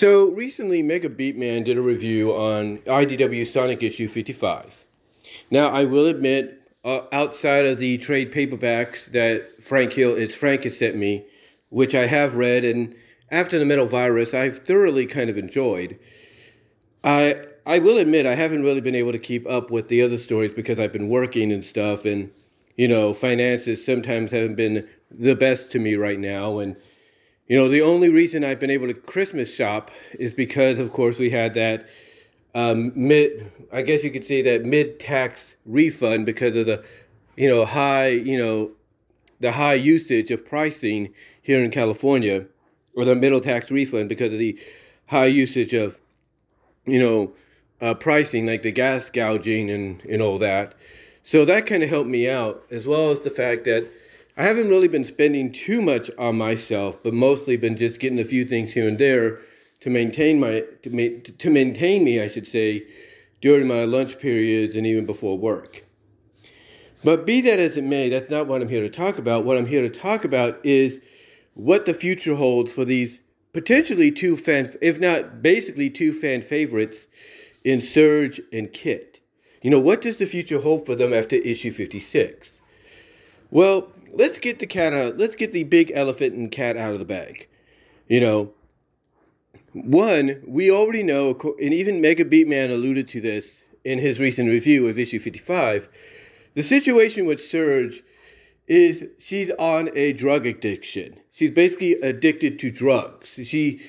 So recently, Mega Beatman did a review on IDW Sonic issue 55. Now, I will admit, uh, outside of the trade paperbacks that Frank Hill, it's Frank has sent me, which I have read, and after the Metal Virus, I've thoroughly kind of enjoyed. I I will admit I haven't really been able to keep up with the other stories because I've been working and stuff, and you know, finances sometimes haven't been the best to me right now, and you know, the only reason I've been able to Christmas shop is because, of course, we had that um, mid, I guess you could say that mid tax refund because of the, you know, high, you know, the high usage of pricing here in California, or the middle tax refund because of the high usage of, you know, uh, pricing like the gas gouging and and all that. So that kind of helped me out, as well as the fact that I haven't really been spending too much on myself, but mostly been just getting a few things here and there to maintain my to, ma- to maintain me, I should say, during my lunch periods and even before work. But be that as it may, that's not what I'm here to talk about. What I'm here to talk about is what the future holds for these potentially two fan, if not basically two fan favorites in Surge and Kit. You know, what does the future hold for them after issue 56? Well, let's get the cat out. Let's get the big elephant and cat out of the bag. You know, one we already know, and even Mega Beatman alluded to this in his recent review of issue fifty-five. The situation with Surge is she's on a drug addiction. She's basically addicted to drugs. She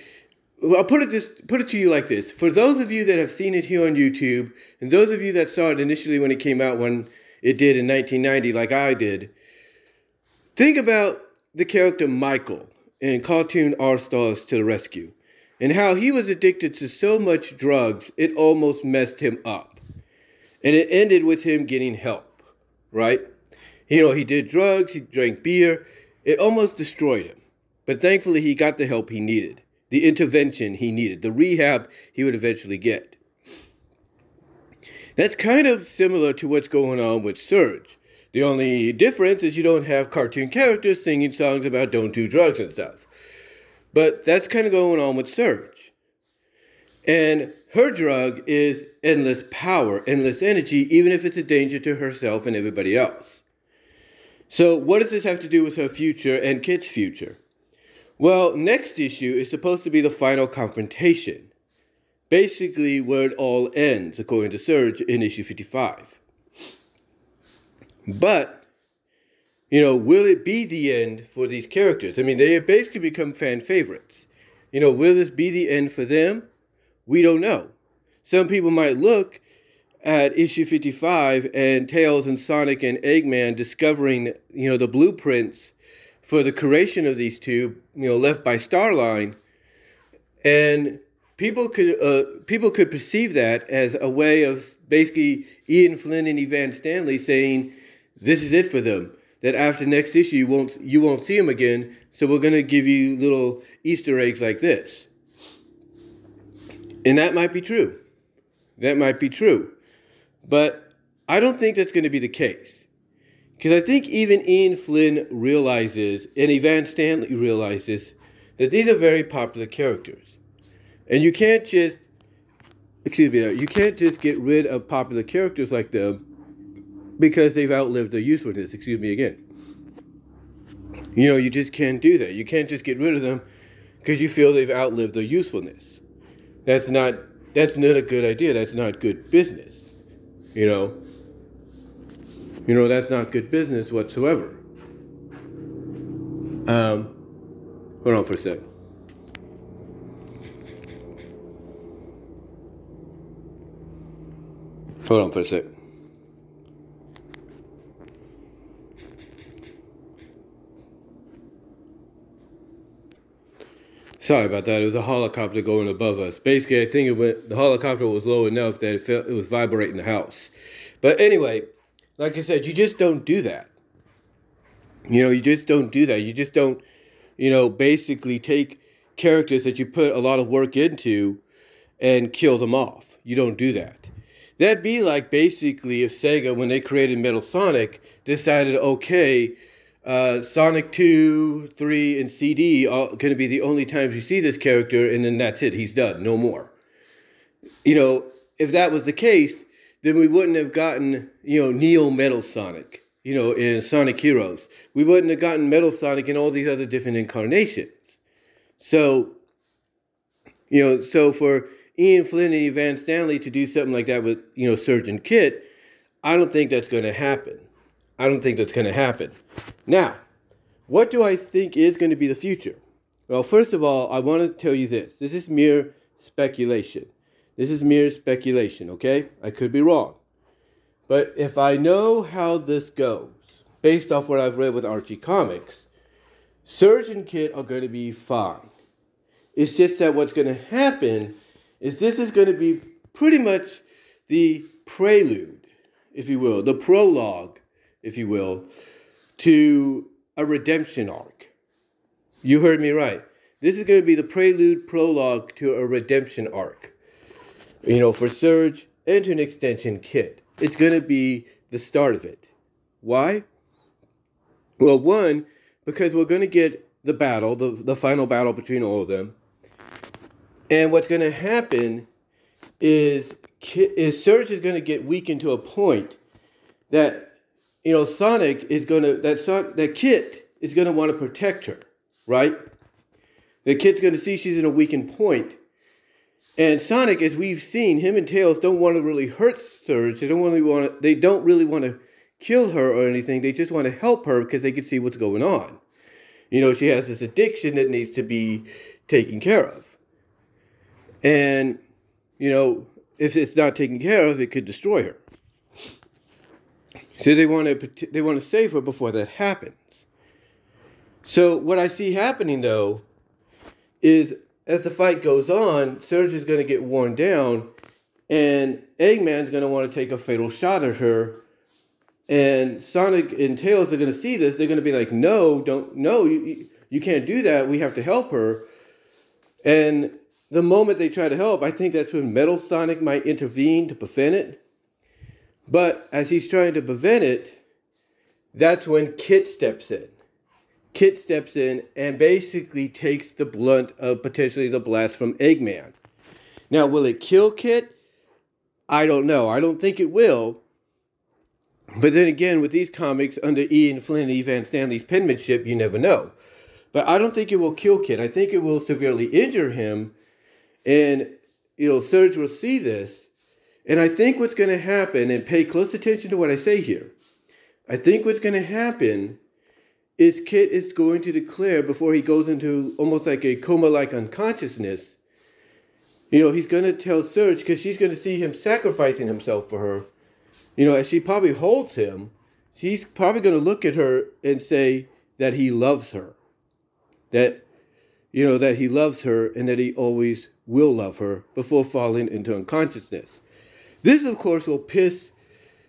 I'll put it this put it to you like this. For those of you that have seen it here on YouTube, and those of you that saw it initially when it came out when it did in 1990 like I did, Think about the character Michael in cartoon All Stars to the Rescue and how he was addicted to so much drugs it almost messed him up. And it ended with him getting help, right? You know, he did drugs, he drank beer, it almost destroyed him. But thankfully, he got the help he needed, the intervention he needed, the rehab he would eventually get. That's kind of similar to what's going on with Surge. The only difference is you don't have cartoon characters singing songs about don't do drugs and stuff. But that's kind of going on with Surge. And her drug is endless power, endless energy, even if it's a danger to herself and everybody else. So, what does this have to do with her future and Kit's future? Well, next issue is supposed to be the final confrontation. Basically, where it all ends, according to Surge in issue 55. But, you know, will it be the end for these characters? I mean, they have basically become fan favorites. You know, will this be the end for them? We don't know. Some people might look at issue 55 and Tails and Sonic and Eggman discovering, you know, the blueprints for the creation of these two, you know, left by Starline. And people could uh, people could perceive that as a way of basically Ian Flynn and Evan Stanley saying, this is it for them. That after next issue you won't you won't see them again. So we're gonna give you little Easter eggs like this. And that might be true. That might be true. But I don't think that's going to be the case. Because I think even Ian Flynn realizes, and Evan Stanley realizes, that these are very popular characters. And you can't just, excuse me, you can't just get rid of popular characters like them because they've outlived their usefulness. Excuse me again. You know, you just can't do that. You can't just get rid of them because you feel they've outlived their usefulness. That's not that's not a good idea. That's not good business. You know. You know, that's not good business whatsoever. Um hold on for a sec. Hold on for a sec. Sorry about that. It was a helicopter going above us. Basically, I think it went, the helicopter was low enough that it felt it was vibrating the house. But anyway, like I said, you just don't do that. You know, you just don't do that. You just don't, you know, basically take characters that you put a lot of work into and kill them off. You don't do that. That'd be like basically if Sega, when they created Metal Sonic, decided, okay, uh, Sonic 2, 3, and CD are going to be the only times you see this character, and then that's it. He's done. No more. You know, if that was the case, then we wouldn't have gotten, you know, Neo Metal Sonic, you know, in Sonic Heroes. We wouldn't have gotten Metal Sonic in all these other different incarnations. So, you know, so for Ian Flynn and Evan Stanley to do something like that with, you know, Surge and Kit, I don't think that's going to happen. I don't think that's going to happen. Now, what do I think is going to be the future? Well, first of all, I want to tell you this. This is mere speculation. This is mere speculation, okay? I could be wrong. But if I know how this goes, based off what I've read with Archie Comics, Surge and Kit are going to be fine. It's just that what's going to happen is this is going to be pretty much the prelude, if you will, the prologue if you will, to a redemption arc. You heard me right. This is going to be the prelude prologue to a redemption arc. You know, for Surge and to an extension Kit. It's going to be the start of it. Why? Well, one, because we're going to get the battle, the, the final battle between all of them. And what's going to happen is, is Surge is going to get weakened to a point that you know, Sonic is gonna that son that Kit is gonna want to protect her, right? The Kit's gonna see she's in a weakened point. And Sonic, as we've seen, him and Tails don't want to really hurt Surge. They don't really want to. They don't really want to kill her or anything. They just want to help her because they can see what's going on. You know, she has this addiction that needs to be taken care of. And you know, if it's not taken care of, it could destroy her. So they want to they want to save her before that happens. So what I see happening though is as the fight goes on, Surge is going to get worn down, and Eggman's going to want to take a fatal shot at her. And Sonic and Tails are going to see this. They're going to be like, "No, don't, no, you, you can't do that. We have to help her." And the moment they try to help, I think that's when Metal Sonic might intervene to prevent it. But as he's trying to prevent it, that's when Kit steps in. Kit steps in and basically takes the blunt of potentially the blast from Eggman. Now, will it kill Kit? I don't know. I don't think it will. But then again, with these comics under Ian Flynn and Stanley's penmanship, you never know. But I don't think it will kill Kit. I think it will severely injure him. And, you know, Surge will see this and I think what's going to happen, and pay close attention to what I say here, I think what's going to happen is Kit is going to declare before he goes into almost like a coma like unconsciousness. You know, he's going to tell Surge because she's going to see him sacrificing himself for her. You know, as she probably holds him, she's probably going to look at her and say that he loves her. That, you know, that he loves her and that he always will love her before falling into unconsciousness. This, of course, will piss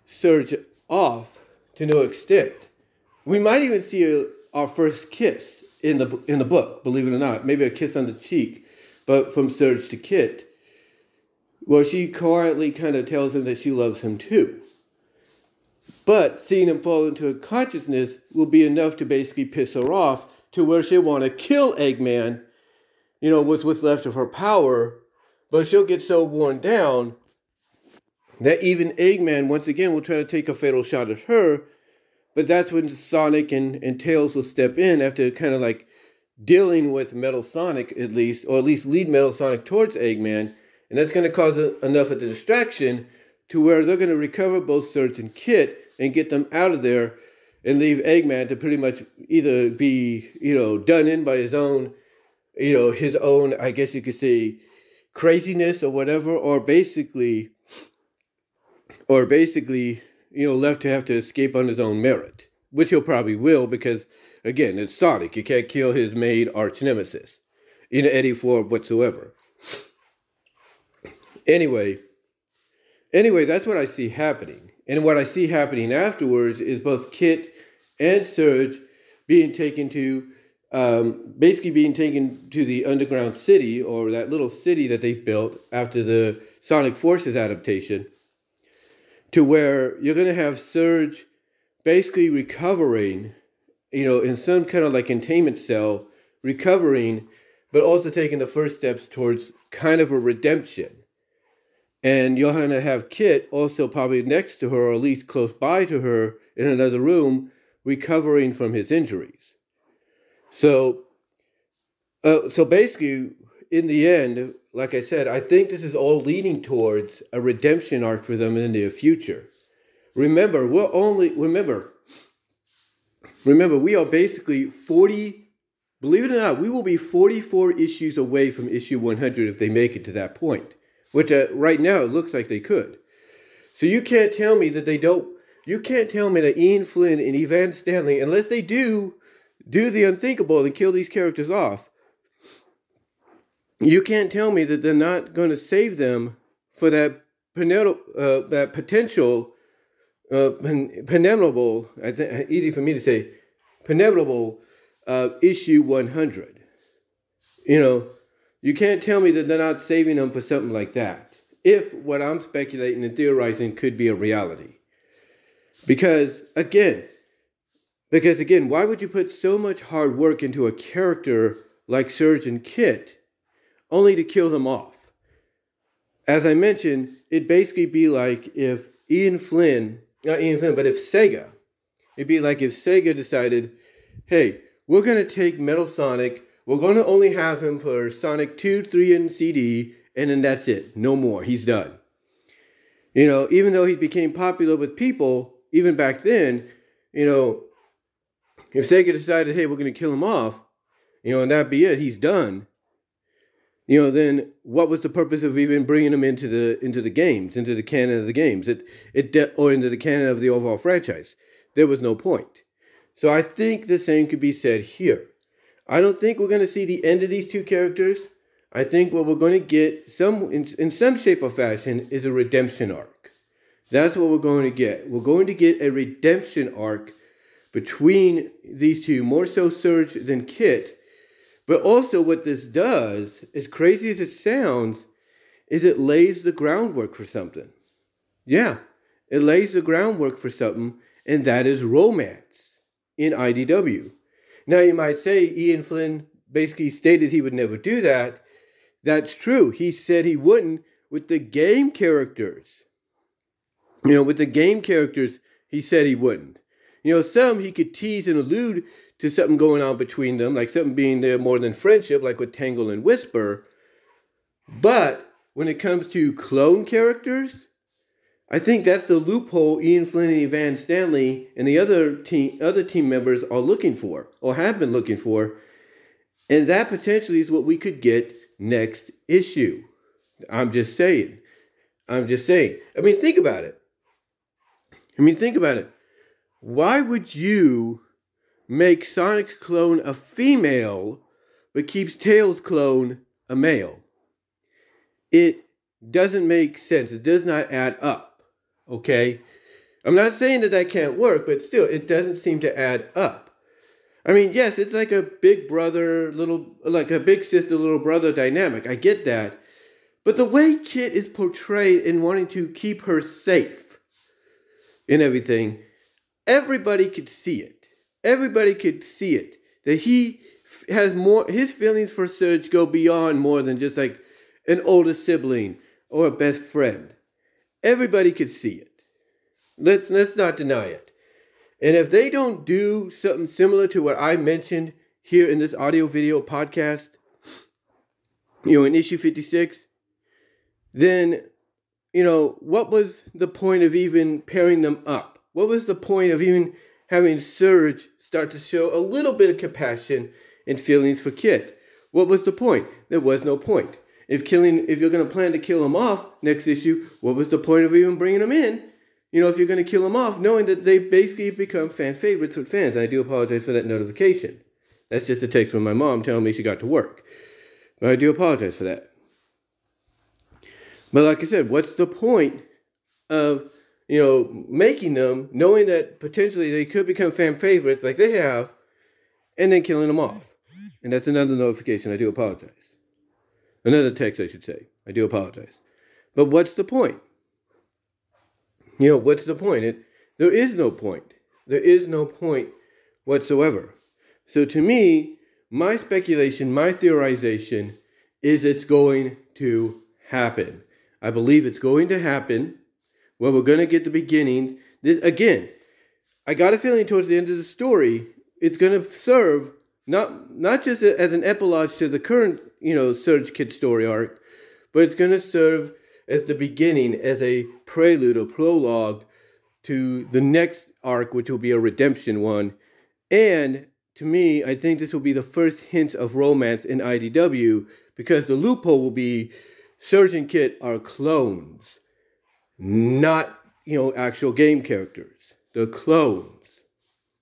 Surge off to no extent. We might even see our first kiss in the in the book, believe it or not. Maybe a kiss on the cheek, but from Surge to Kit. Well, she quietly kind of tells him that she loves him too. But seeing him fall into a consciousness will be enough to basically piss her off to where she'll want to kill Eggman, you know, with what's left of her power. But she'll get so worn down that even Eggman once again will try to take a fatal shot at her, but that's when Sonic and, and Tails will step in after kind of like dealing with Metal Sonic at least, or at least lead Metal Sonic towards Eggman, and that's going to cause a, enough of a distraction to where they're going to recover both Surge and Kit and get them out of there and leave Eggman to pretty much either be, you know, done in by his own, you know, his own, I guess you could say, craziness or whatever, or basically or basically, you know, left to have to escape on his own merit, which he'll probably will because, again, it's Sonic. You can't kill his main arch nemesis in any form whatsoever. Anyway, anyway, that's what I see happening. And what I see happening afterwards is both Kit and Surge being taken to, um, basically being taken to the underground city or that little city that they built after the Sonic Forces adaptation to where you're going to have Surge basically recovering you know, in some kind of like containment cell, recovering, but also taking the first steps towards kind of a redemption. And you're going to have Kit also probably next to her, or at least close by to her in another room, recovering from his injuries. So, uh, so basically, in the end, like I said, I think this is all leading towards a redemption arc for them in the near future. Remember, we're only remember. Remember, we are basically 40 believe it or not, we will be 44 issues away from issue 100 if they make it to that point, which uh, right now it looks like they could. So you can't tell me that they don't you can't tell me that Ian Flynn and Evan Stanley, unless they do do the unthinkable and kill these characters off, you can't tell me that they're not going to save them for that uh, that potential uh, penevable, I think easy for me to say, penevable uh, issue 100. You know, you can't tell me that they're not saving them for something like that. If what I'm speculating and theorizing could be a reality. Because, again, because again, why would you put so much hard work into a character like Surge and Kit only to kill them off? As I mentioned, it'd basically be like if Ian Flynn, not Ian Flynn, but if Sega, it'd be like if Sega decided, hey, we're going to take Metal Sonic, we're going to only have him for Sonic 2, 3, and CD, and then that's it. No more. He's done. You know, even though he became popular with people, even back then, you know, if Sega decided, hey, we're going to kill him off, you know, and that be it, he's done. You know, then what was the purpose of even bringing him into the into the games, into the canon of the games, it it de- or into the canon of the overall franchise? There was no point. So I think the same could be said here. I don't think we're going to see the end of these two characters. I think what we're going to get some in, in some shape or fashion is a redemption arc. That's what we're going to get. We're going to get a redemption arc between these two, more so Surge than Kit. But also what this does, as crazy as it sounds, is it lays the groundwork for something. Yeah, it lays the groundwork for something, and that is romance in IDW. Now you might say Ian Flynn basically stated he would never do that. That's true. He said he wouldn't with the game characters. You know, with the game characters, he said he wouldn't. You know, some he could tease and allude to something going on between them, like something being there more than friendship, like with Tangle and Whisper. But when it comes to clone characters, I think that's the loophole Ian Flynn and Evan Stanley and the other team other team members are looking for or have been looking for. And that potentially is what we could get next issue. I'm just saying. I'm just saying. I mean, think about it. I mean, think about it. Why would you make Sonic's clone a female but keeps Tails' clone a male? It doesn't make sense. It does not add up. Okay? I'm not saying that that can't work, but still, it doesn't seem to add up. I mean, yes, it's like a big brother, little, like a big sister, little brother dynamic. I get that. But the way Kit is portrayed in wanting to keep her safe and everything, everybody could see it. Everybody could see it. That he has more, his feelings for Surge go beyond more than just like an older sibling or a best friend. Everybody could see it. Let's let's not deny it. And if they don't do something similar to what I mentioned here in this audio video podcast, you know, in issue 56, then you know, what was the point of even pairing them up? What was the point of even having Surge start to show a little bit of compassion and feelings for Kit? What was the point? There was no point. If killing, if you're going to plan to kill him off next issue, what was the point of even bringing him in? You know, if you're going to kill him off, knowing that they basically become fan favorites with fans. And I do apologize for that notification. That's just a text from my mom telling me she got to work. But I do apologize for that. But like I said, what's the point of you know making them knowing that potentially they could become fan favorites like they have, and then killing them off? And that's another notification. I do apologize. Another text, I should say. I do apologize. But what's the point? You know, what's the point? It, there is no point. There is no point whatsoever. So to me, my speculation, my theorization is it's going to happen. I believe it's going to happen. Well, we're going to get the beginnings. This, again, I got a feeling towards the end of the story, it's going to serve not not just as an epilogue to the current, you know, Surge Kit story arc, but it's going to serve as the beginning, as a prelude or prologue to the next arc, which will be a redemption one. And to me, I think this will be the first hint of romance in IDW because the loophole will be Surge and Kit are clones, not you know actual game characters. They're clones,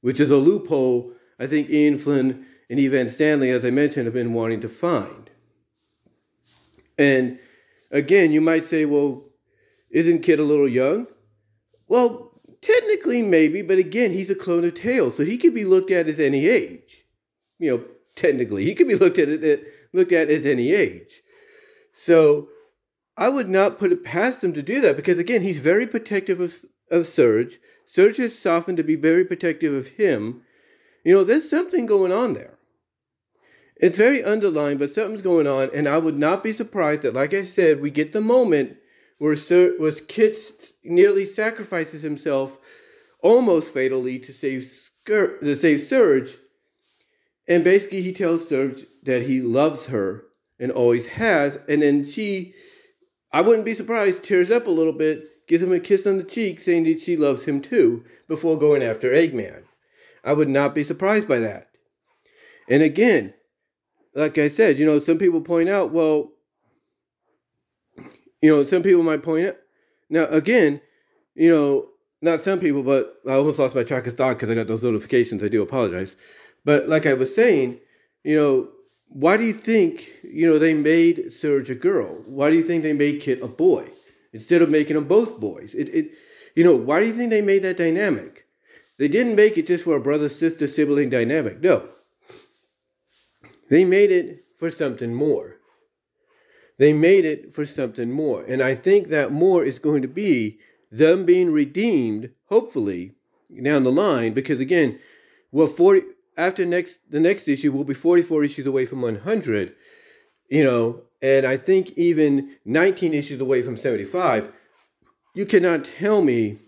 which is a loophole I think Ian Flynn and Evan Stanley, as I mentioned, have been wanting to find. And again, you might say, well, isn't Kit a little young? Well, technically, maybe, but again, he's a clone of Tails, so he could be looked at as any age. You know, technically, he could be looked at it looked at as any age. So I would not put it past him to do that because again, he's very protective of of Serge. Surge has softened to be very protective of him. You know, there's something going on there. It's very underlined, but something's going on, and I would not be surprised that, like I said, we get the moment where Sir, where Kit nearly sacrifices himself, almost fatally, to save to save Surge, and basically he tells Surge that he loves her and always has, and then she, I wouldn't be surprised, tears up a little bit, gives him a kiss on the cheek, saying that she loves him too, before going after Eggman. I would not be surprised by that. And again, like I said, you know, some people point out, well, you know, some people might point out. Now, again, you know, not some people, but I almost lost my track of thought because I got those notifications. I do apologize. But like I was saying, you know, why do you think, you know, they made Surge a girl? Why do you think they made Kit a boy instead of making them both boys? It, it, you know, why do you think they made that dynamic? They didn't make it just for a brother sister sibling dynamic. No, they made it for something more. They made it for something more. And I think that more is going to be them being redeemed, hopefully, down the line, because again, well, 40 after next the next issue we'll be 44 issues away from 100 you know and i think even 19 issues away from 75 you cannot tell me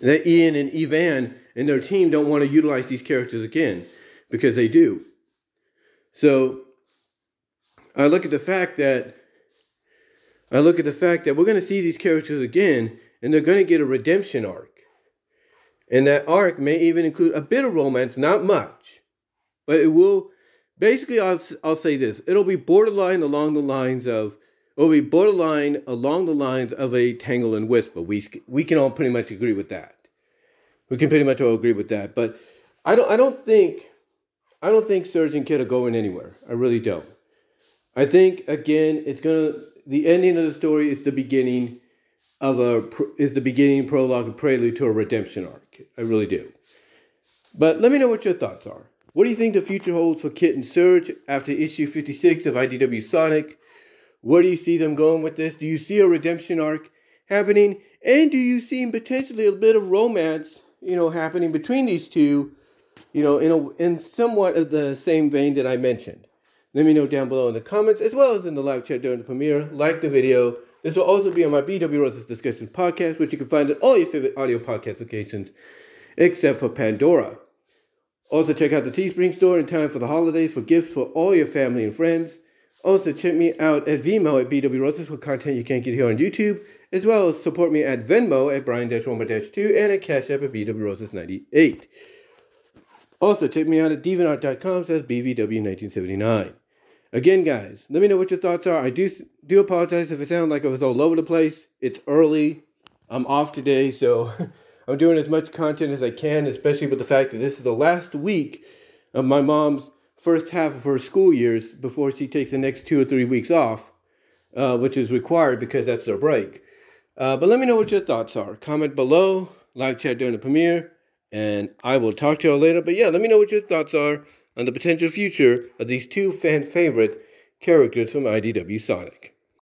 that ian and evan and their team don't want to utilize these characters again because they do so I look at the fact that I look at the fact that we're going to see these characters again and they're going to get a redemption arc. And that arc may even include a bit of romance, not much, but it will basically I'll, I'll say this it'll be borderline along the lines of it'll be borderline along the lines of a tangle and whisper we we can all pretty much agree with that we can pretty much all agree with that but i don't i don't think I don't think Surge and Kit are going anywhere. I really don't. I think again, it's gonna. The ending of the story is the beginning of a is the beginning prologue and prelude to a redemption arc. I really do. But let me know what your thoughts are. What do you think the future holds for Kit and Surge after issue 56 of IDW Sonic? Where do you see them going with this? Do you see a redemption arc happening? And do you see potentially a bit of romance, you know, happening between these two you know, in, a, in somewhat of the same vein that I mentioned. Let me know down below in the comments as well as in the live chat during the premiere. Like the video. This will also be on my BW Roses Discussions podcast, which you can find at all your favorite audio podcast locations except for Pandora. Also, check out the Teespring store in time for the holidays for gifts for all your family and friends. Also, check me out at Vimeo at BW Roses for content you can't get here on YouTube, as well as support me at Venmo at Brian-Roma-2 and at Cash App at BW Roses 98. Also, check me out at deviantart.com slash BVW1979. Again, guys, let me know what your thoughts are. I do do apologize if it sounded like I was all over the place. It's early. I'm off today, so I'm doing as much content as I can, especially with the fact that this is the last week of my mom's first half of her school years before she takes the next two or three weeks off, uh, which is required because that's their break. Uh, but let me know what your thoughts are. Comment below, live chat during the premiere and I will talk to y'all later. But yeah, let me know what your thoughts are on the potential future of these two fan favorite characters from IDW Sonic.